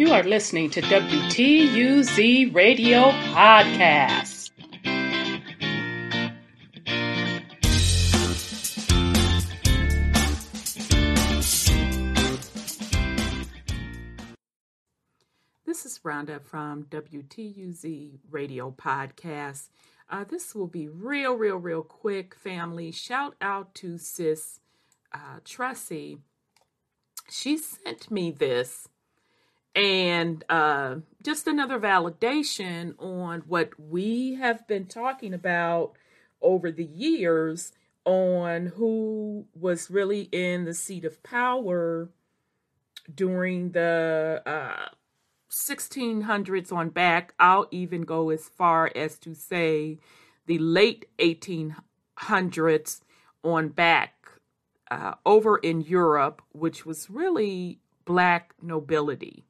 You are listening to WTUZ Radio Podcast. This is Rhonda from WTUZ Radio Podcast. Uh, this will be real, real, real quick, family. Shout out to Sis uh, Tressie. She sent me this and uh, just another validation on what we have been talking about over the years on who was really in the seat of power during the uh, 1600s on back. I'll even go as far as to say the late 1800s on back uh, over in Europe, which was really black nobility.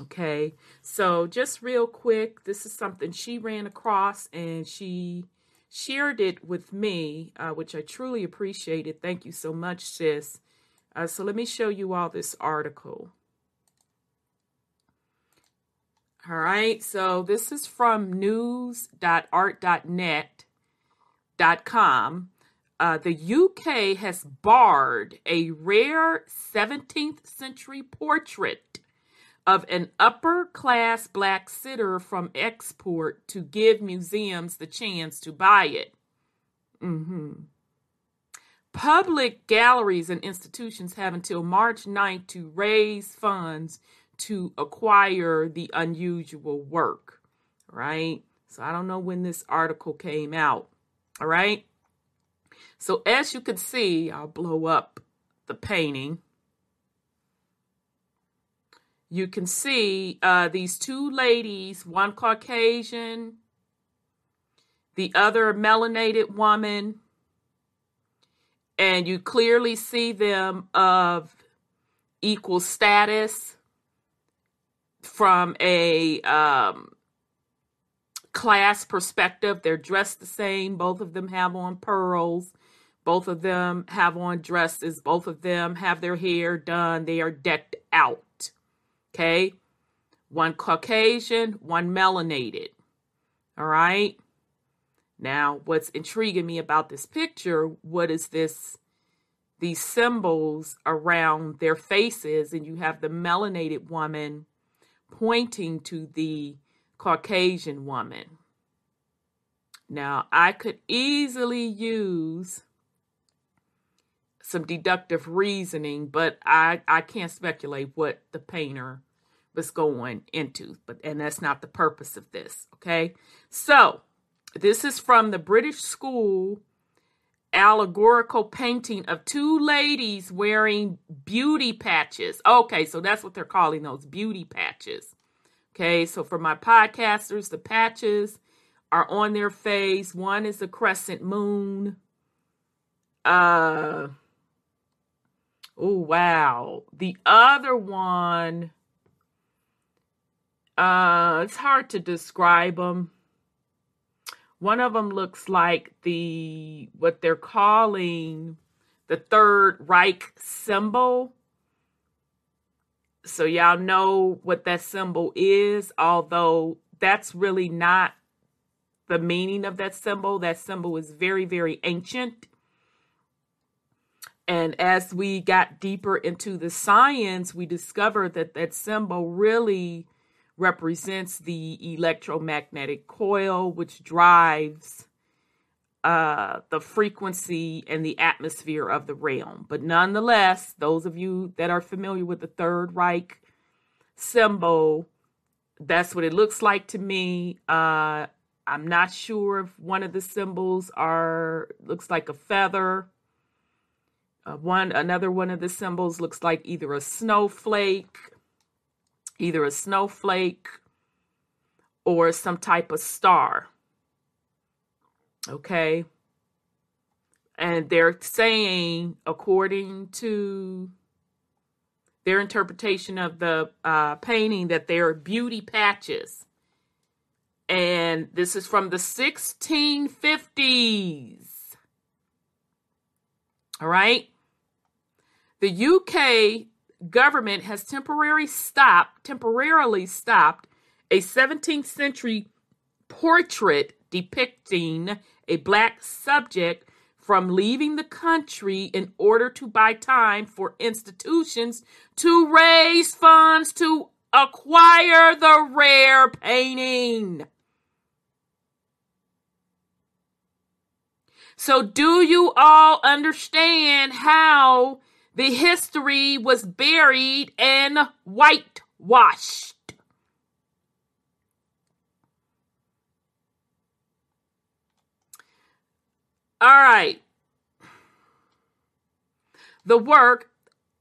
Okay, so just real quick, this is something she ran across and she shared it with me, uh, which I truly appreciated. Thank you so much, sis. Uh, so let me show you all this article. All right, so this is from news.art.net.com. Uh, the UK has barred a rare 17th century portrait of an upper class black sitter from export to give museums the chance to buy it. Mm-hmm. Public galleries and institutions have until March 9th to raise funds to acquire the unusual work, right? So I don't know when this article came out, all right? So as you can see, I'll blow up the painting you can see uh, these two ladies, one Caucasian, the other melanated woman, and you clearly see them of equal status from a um, class perspective. They're dressed the same. Both of them have on pearls. Both of them have on dresses. Both of them have their hair done. They are decked out. Okay. One Caucasian, one melanated. All right. Now, what's intriguing me about this picture, what is this? These symbols around their faces, and you have the melanated woman pointing to the Caucasian woman. Now, I could easily use some deductive reasoning, but I, I can't speculate what the painter was going into. But and that's not the purpose of this. Okay. So this is from the British School allegorical painting of two ladies wearing beauty patches. Okay, so that's what they're calling those beauty patches. Okay, so for my podcasters, the patches are on their face. One is a crescent moon. Uh Oh, wow. The other one, uh, it's hard to describe them. One of them looks like the, what they're calling the Third Reich symbol. So, y'all know what that symbol is, although that's really not the meaning of that symbol. That symbol is very, very ancient and as we got deeper into the science, we discovered that that symbol really represents the electromagnetic coil, which drives uh, the frequency and the atmosphere of the realm. But nonetheless, those of you that are familiar with the Third Reich symbol, that's what it looks like to me. Uh, I'm not sure if one of the symbols are looks like a feather uh, one another one of the symbols looks like either a snowflake, either a snowflake or some type of star. Okay. And they're saying, according to their interpretation of the uh, painting, that they're beauty patches. And this is from the 1650s. All right. The UK government has temporarily stopped temporarily stopped a 17th century portrait depicting a black subject from leaving the country in order to buy time for institutions to raise funds to acquire the rare painting. So, do you all understand how the history was buried and whitewashed? All right. The work,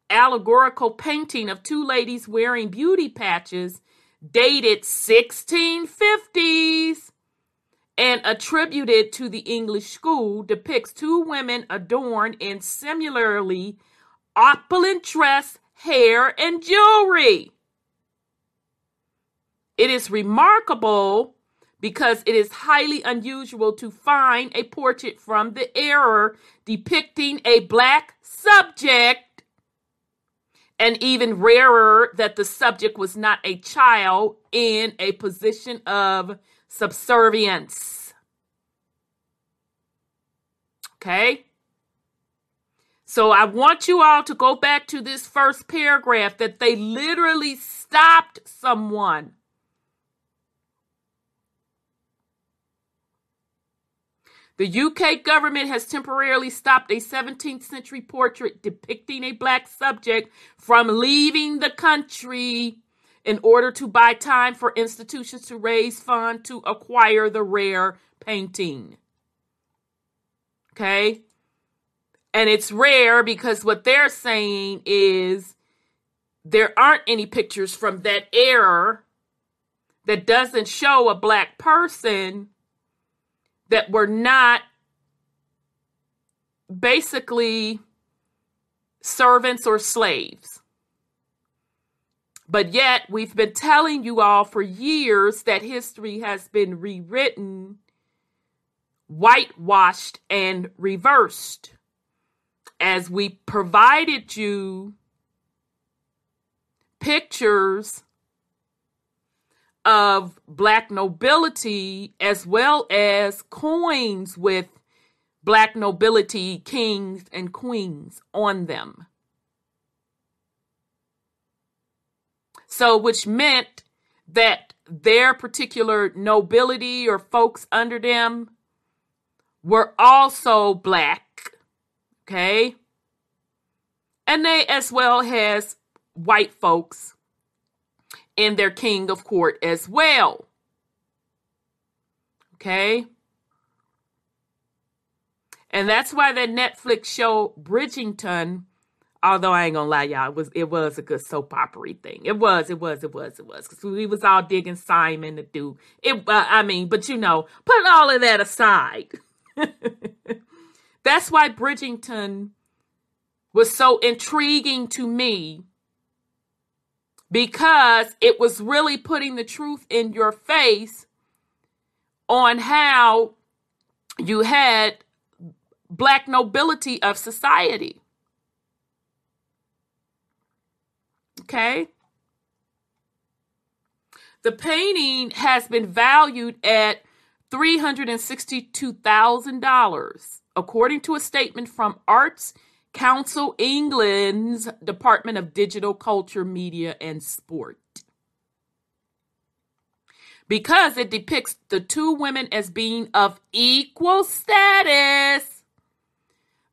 allegorical painting of two ladies wearing beauty patches, dated 1650s and attributed to the English school, depicts two women adorned in similarly opulent dress, hair, and jewelry. It is remarkable because it is highly unusual to find a portrait from the era depicting a black subject, and even rarer that the subject was not a child in a position of subservience. Okay? So I want you all to go back to this first paragraph that they literally stopped someone The UK government has temporarily stopped a 17th century portrait depicting a black subject from leaving the country in order to buy time for institutions to raise funds to acquire the rare painting. Okay? And it's rare because what they're saying is there aren't any pictures from that era that doesn't show a black person that were not basically servants or slaves. But yet, we've been telling you all for years that history has been rewritten, whitewashed, and reversed. As we provided you pictures of black nobility as well as coins with black nobility kings and queens on them. So, which meant that their particular nobility or folks under them were also black. Okay. And they as well has white folks in their king of court as well. Okay? And that's why that Netflix show Bridgerton, although I ain't gonna lie, y'all, it was it was a good soap opera thing. It was, it was, it was, it was. Cause we was all digging Simon the Duke. It, uh, I mean, but you know, put all of that aside. that's why Bridgerton was so intriguing to me because it was really putting the truth in your face on how you had black nobility of society. Okay? The painting has been valued at $362,000, according to a statement from Arts Council England's Department of Digital Culture, Media, and Sport. Because it depicts the two women as being of equal status,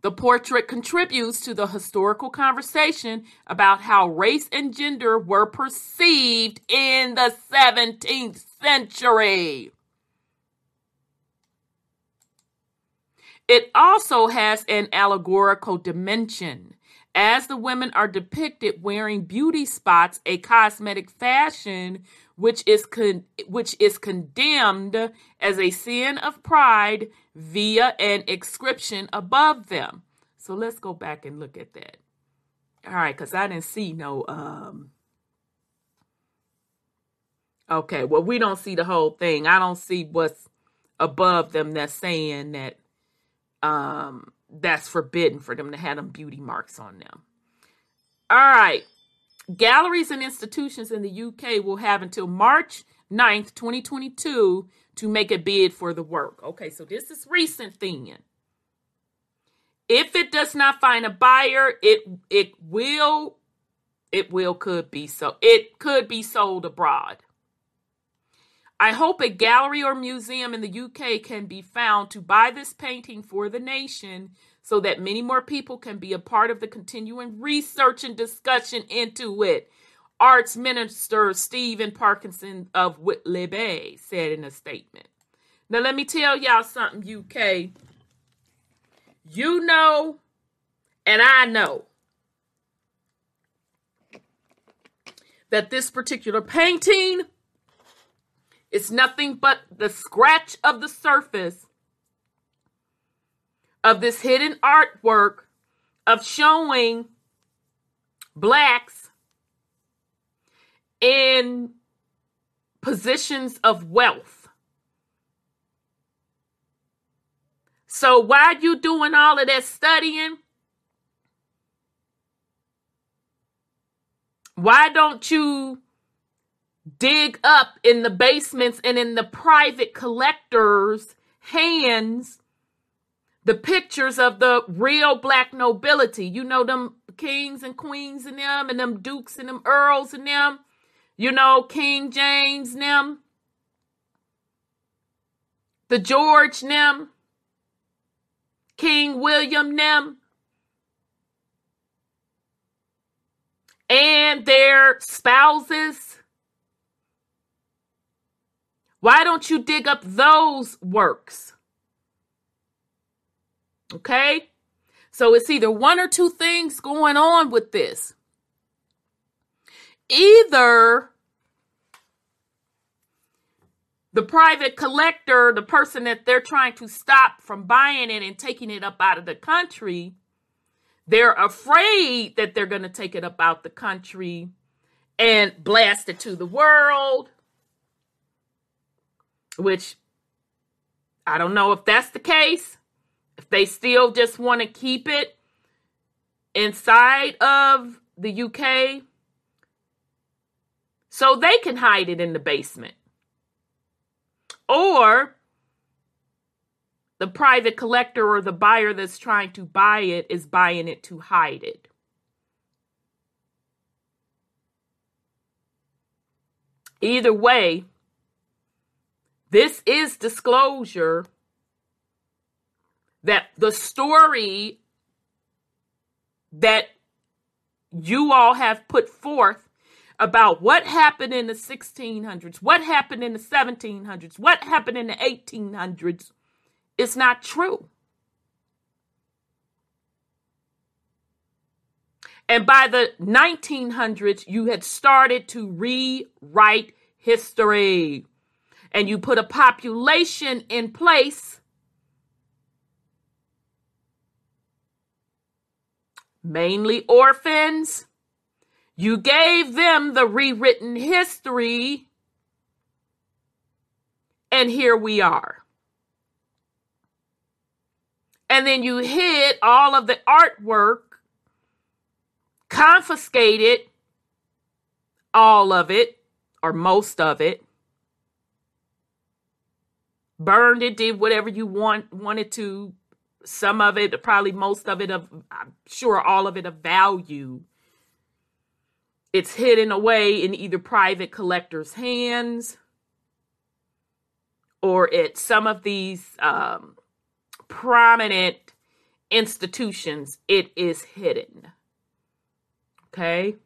the portrait contributes to the historical conversation about how race and gender were perceived in the 17th century. It also has an allegorical dimension, as the women are depicted wearing beauty spots, a cosmetic fashion which is con- which is condemned as a sin of pride via an inscription above them. So let's go back and look at that. All right, because I didn't see no um Okay, well we don't see the whole thing. I don't see what's above them that's saying that um, that's forbidden for them to have them beauty marks on them. All right. Galleries and institutions in the UK will have until March 9th, 2022 to make a bid for the work. Okay, so this is recent thing. If it does not find a buyer, it it will it will could be so it could be sold abroad. I hope a gallery or museum in the UK can be found to buy this painting for the nation so that many more people can be a part of the continuing research and discussion into it. Arts Minister Stephen Parkinson of Whitley Bay said in a statement. Now, let me tell y'all something, UK. You know, and I know that this particular painting is nothing but the scratch of the surface of this hidden artwork of showing blacks in positions of wealth. So while you doing all of that studying, why don't you dig up in the basements and in the private collectors' hands the pictures of the real black nobility. You know, them kings and queens and them, and them dukes and them earls and them. You know, King James and them. The George and them. King William and them. And their spouses. Why don't you dig up those works? Okay? So it's either one or two things going on with this. Either the private collector, the person that they're trying to stop from buying it and taking it up out of the country, they're afraid that they're going to take it up out the country and blast it to the world, which I don't know if that's the case. If they still just want to keep it inside of the UK, so they can hide it in the basement. Or the private collector or the buyer that's trying to buy it is buying it to hide it. Either way, this is disclosure that the story that you all have put forth about what happened in the 1600s, what happened in the 1700s, what happened in the 1800s is not true. And by the 1900s, you had started to rewrite history. And you put a population in place mainly orphans. You gave them the rewritten history, and here we are. And then you hid all of the artwork, confiscated all of it, or most of it, burned it, did whatever you want wanted to some of it, probably most of it of, I'm sure all of it of value. It's hidden away in either private collectors' hands or at some of these um, prominent institutions. It is hidden. Okay.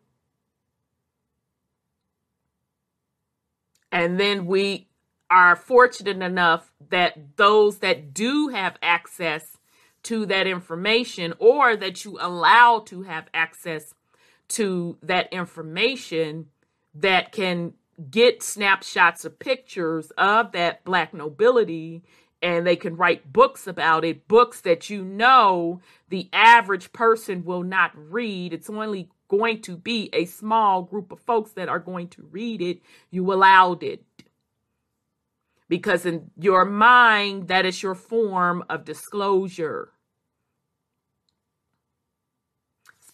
And then we are fortunate enough that those that do have access to that information or that you allow to have access to that information that can get snapshots of pictures of that black nobility and they can write books about it books that you know the average person will not read. It's only going to be a small group of folks that are going to read it. You allowed it because in your mind that is your form of disclosure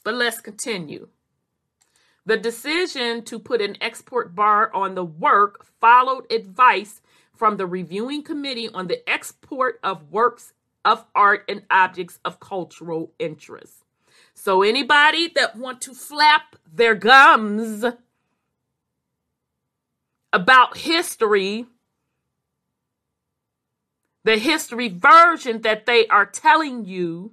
But let's continue. The decision to put an export bar on the work followed advice from the reviewing committee on the export of works of art and objects of cultural interest. So anybody that want to flap their gums about history, the history version that they are telling you,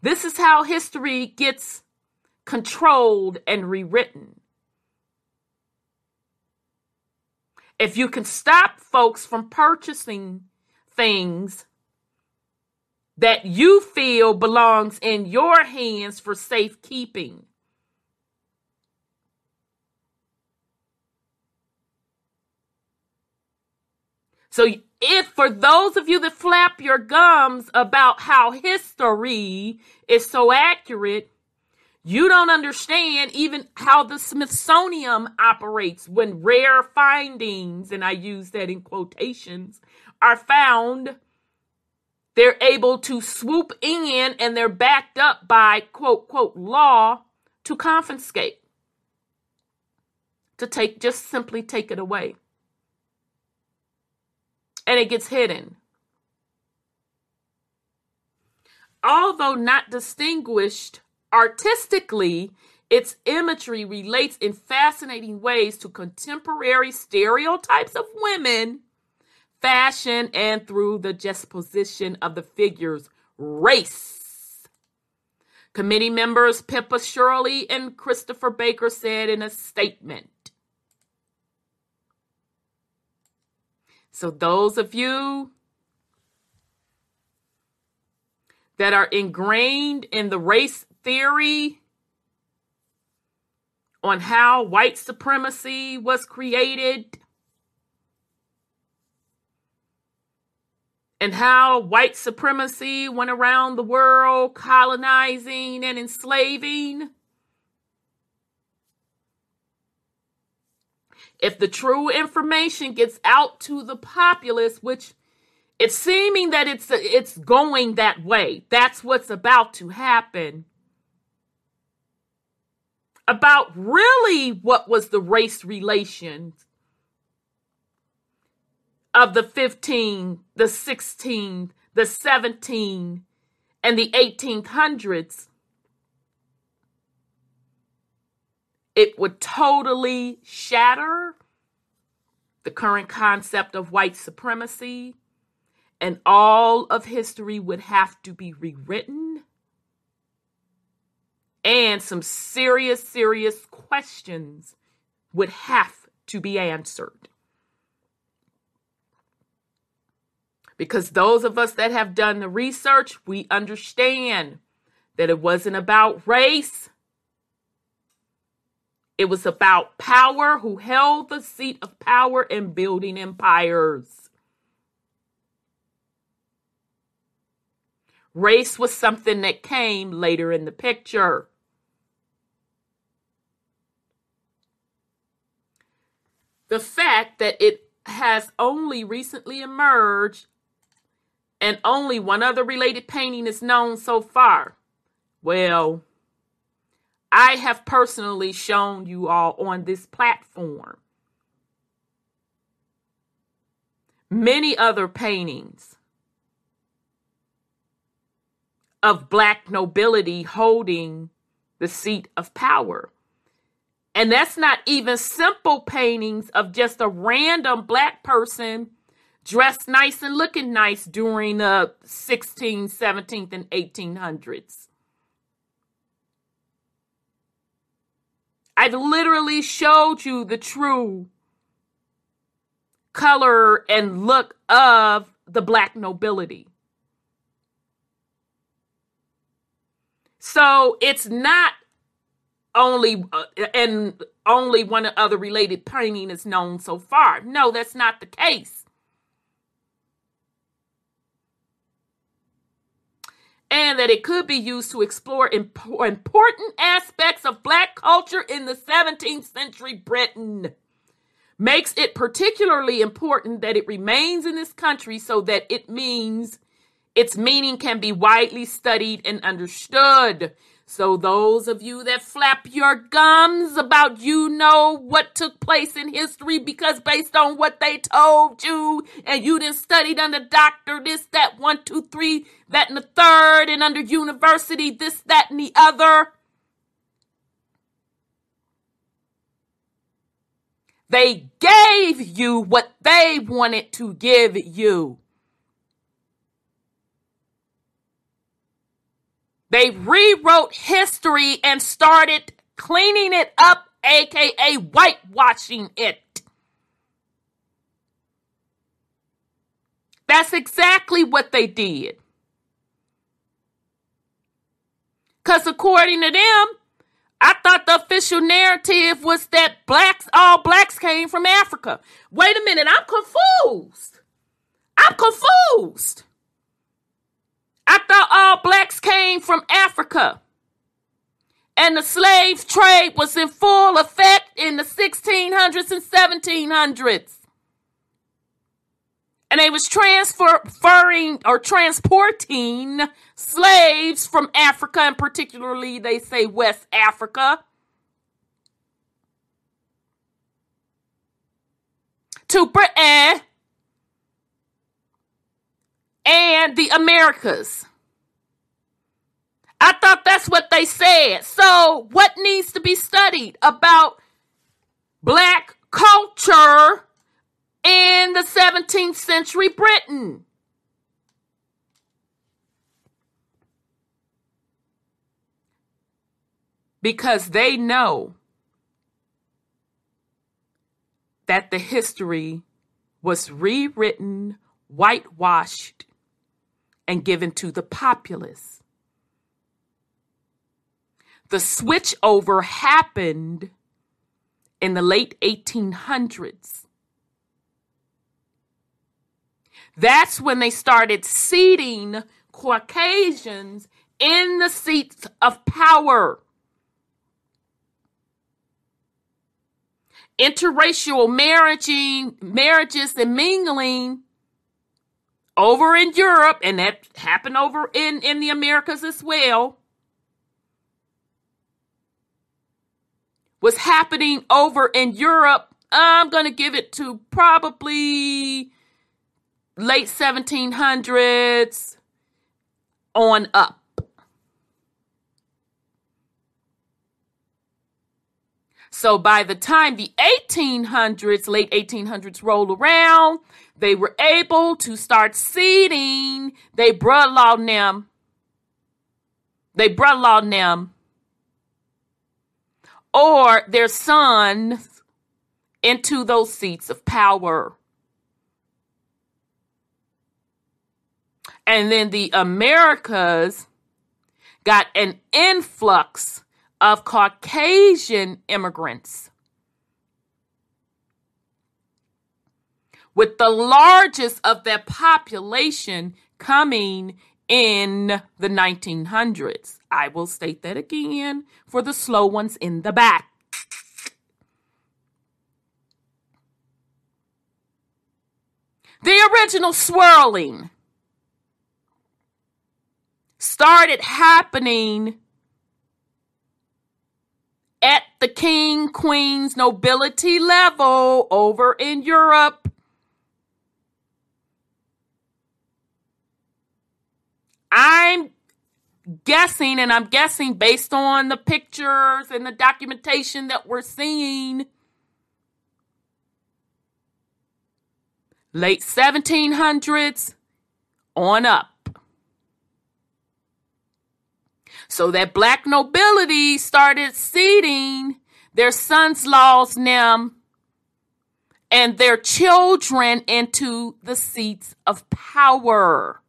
this is how history gets controlled and rewritten. If you can stop folks from purchasing things that you feel belongs in your hands for safekeeping. So, if for those of you that flap your gums about how history is so accurate, you don't understand even how the Smithsonian operates when rare findings, and I use that in quotations, are found they're able to swoop in and they're backed up by quote, quote, law to confiscate, to take, just simply take it away. And it gets hidden. Although not distinguished artistically, its imagery relates in fascinating ways to contemporary stereotypes of women fashion, and through the juxtaposition of the figures race. Committee members Pippa Shirley and Christopher Baker said in a statement. So, those of you that are ingrained in the race theory on how white supremacy was created, and how white supremacy went around the world colonizing and enslaving. If the true information gets out to the populace, which it's seeming that it's it's going that way, that's what's about to happen. About really what was the race relations of the 15, the 16, the 17, and the 1800s, it would totally shatter the current concept of white supremacy, and all of history would have to be rewritten. And some serious, serious questions would have to be answered. Because those of us that have done the research, we understand that it wasn't about race. It was about power, who held the seat of power in building empires. Race was something that came later in the picture. The fact that it has only recently emerged and only one other related painting is known so far. Well, I have personally shown you all on this platform many other paintings of black nobility holding the seat of power. And that's not even simple paintings of just a random black person dressed nice and looking nice during the 16th, 17th, and 1800s. I've literally showed you the true color and look of the black nobility. So it's not only uh, and only one other related painting is known so far. No, that's not the case. And that it could be used to explore imp- important aspects of black culture in the 17th century Britain. Makes it particularly important that it remains in this country so that it means its meaning can be widely studied and understood. So, those of you that flap your gums about you know what took place in history because based on what they told you, and you didn't studied under doctor, this, that, one, two, three, that, and the third, and under university, this, that, and the other. They gave you what they wanted to give you. They rewrote history and started cleaning it up, aka whitewashing it. That's exactly what they did. Because according to them, I thought the official narrative was that blacks, all blacks came from Africa. Wait a minute, I'm confused. I'm confused. I thought all blacks came from Africa. And the slave trade was in full effect in the 1600s and 1700s. And they was transferring or transporting slaves from Africa, and particularly they say West Africa, to Britain and the Americas. I thought that's what they said. So, what needs to be studied about black culture in the 17th century Britain? Because they know that the history was rewritten, whitewashed, and given to the populace. The switchover happened in the late 1800s. That's when they started seating Caucasians in the seats of power. Interracial marrying, marriages and mingling over in Europe, and that happened over in, in the Americas as well, was happening over in Europe. I'm going to give it to probably late 1700s on up. So by the time the 1800s, late 1800s roll around, they were able to start seeding they law them. They law them or their sons into those seats of power. And then the Americas got an influx of Caucasian immigrants, with the largest of their population coming in the 1900s. I will state that again for the slow ones in the back. The original swirling started happening at the king, queen's nobility level over in Europe. I'm guessing, and I'm guessing based on the pictures and the documentation that we're seeing, late 1700s on up. So that black nobility started seating their sons laws now and their children into the seats of power.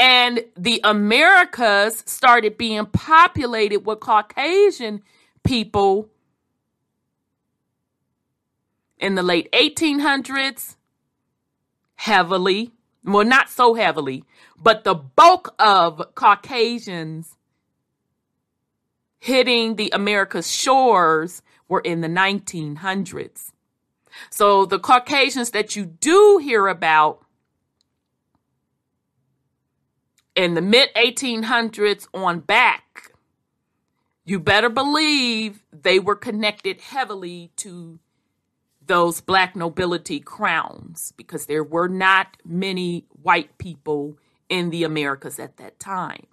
And the Americas started being populated with Caucasian people in the late 1800s, heavily well, not so heavily, but the bulk of Caucasians hitting the America's shores were in the 1900s. So the Caucasians that you do hear about in the mid 1800s on back, you better believe they were connected heavily to those black nobility crowns because there were not many white people in the Americas at that time.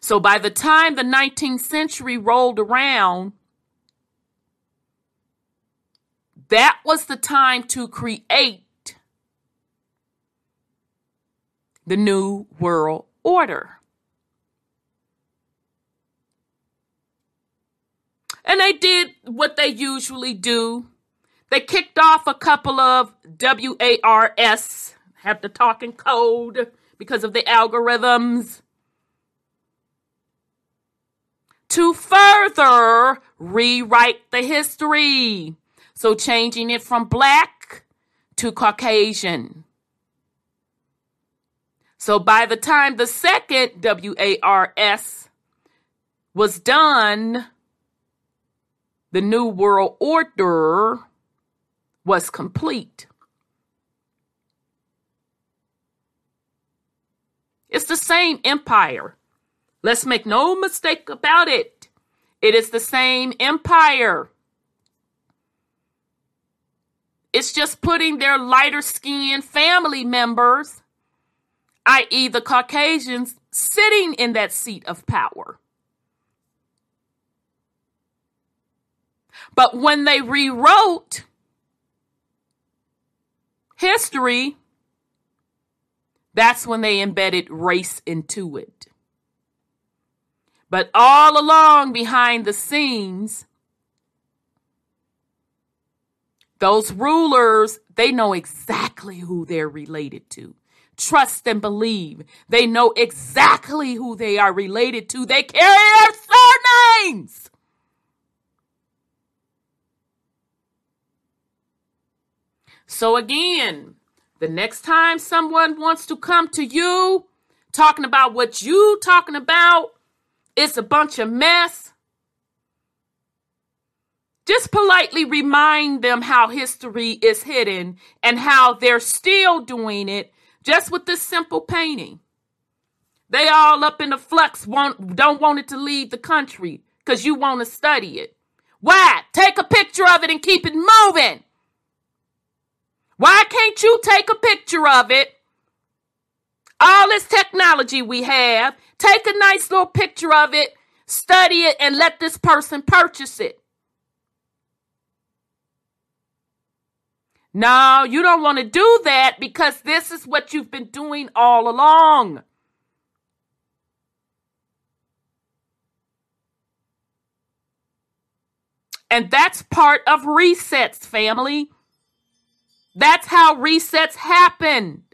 So by the time the 19th century rolled around, that was the time to create the New World Order. And they did what they usually do. They kicked off a couple of WARS, have to talk in code because of the algorithms, to further rewrite the history. So changing it from black to Caucasian. So by the time the second WARS was done, the New World Order was complete. It's the same empire. Let's make no mistake about it. It is the same empire. It's just putting their lighter skinned family members i.e., the Caucasians, sitting in that seat of power. But when they rewrote history, that's when they embedded race into it. But all along behind the scenes, those rulers, they know exactly who they're related to trust and believe. They know exactly who they are related to. They carry their surnames. So again, the next time someone wants to come to you talking about what you talking about, it's a bunch of mess. Just politely remind them how history is hidden and how they're still doing it just with this simple painting. They all up in the flux want don't want it to leave the country because you want to study it. Why? Take a picture of it and keep it moving. Why can't you take a picture of it? All this technology we have, take a nice little picture of it, study it, and let this person purchase it. No, you don't want to do that because this is what you've been doing all along. And that's part of resets, family. That's how resets happen.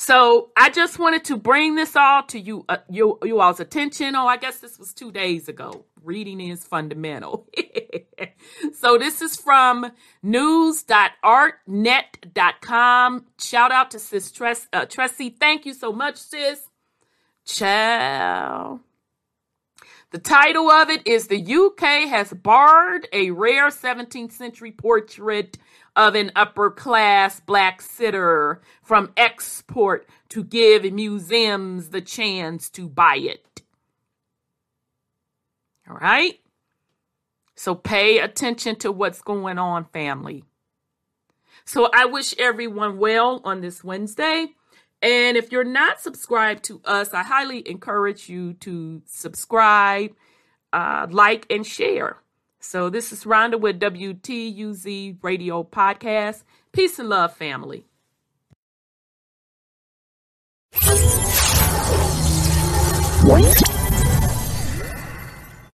So I just wanted to bring this all to you, uh, you, you all's attention. Oh, I guess this was two days ago. Reading is fundamental. so this is from news.artnet.com. Shout out to Sis Tress, uh. Thank you so much, sis. Ciao. The title of it is The UK has barred a rare 17th century portrait of an upper class black sitter from export to give museums the chance to buy it. All right? So pay attention to what's going on, family. So I wish everyone well on this Wednesday. And if you're not subscribed to us, I highly encourage you to subscribe, uh, like, and share. So this is Rhonda with WTUZ Radio Podcast. Peace and love, family. What?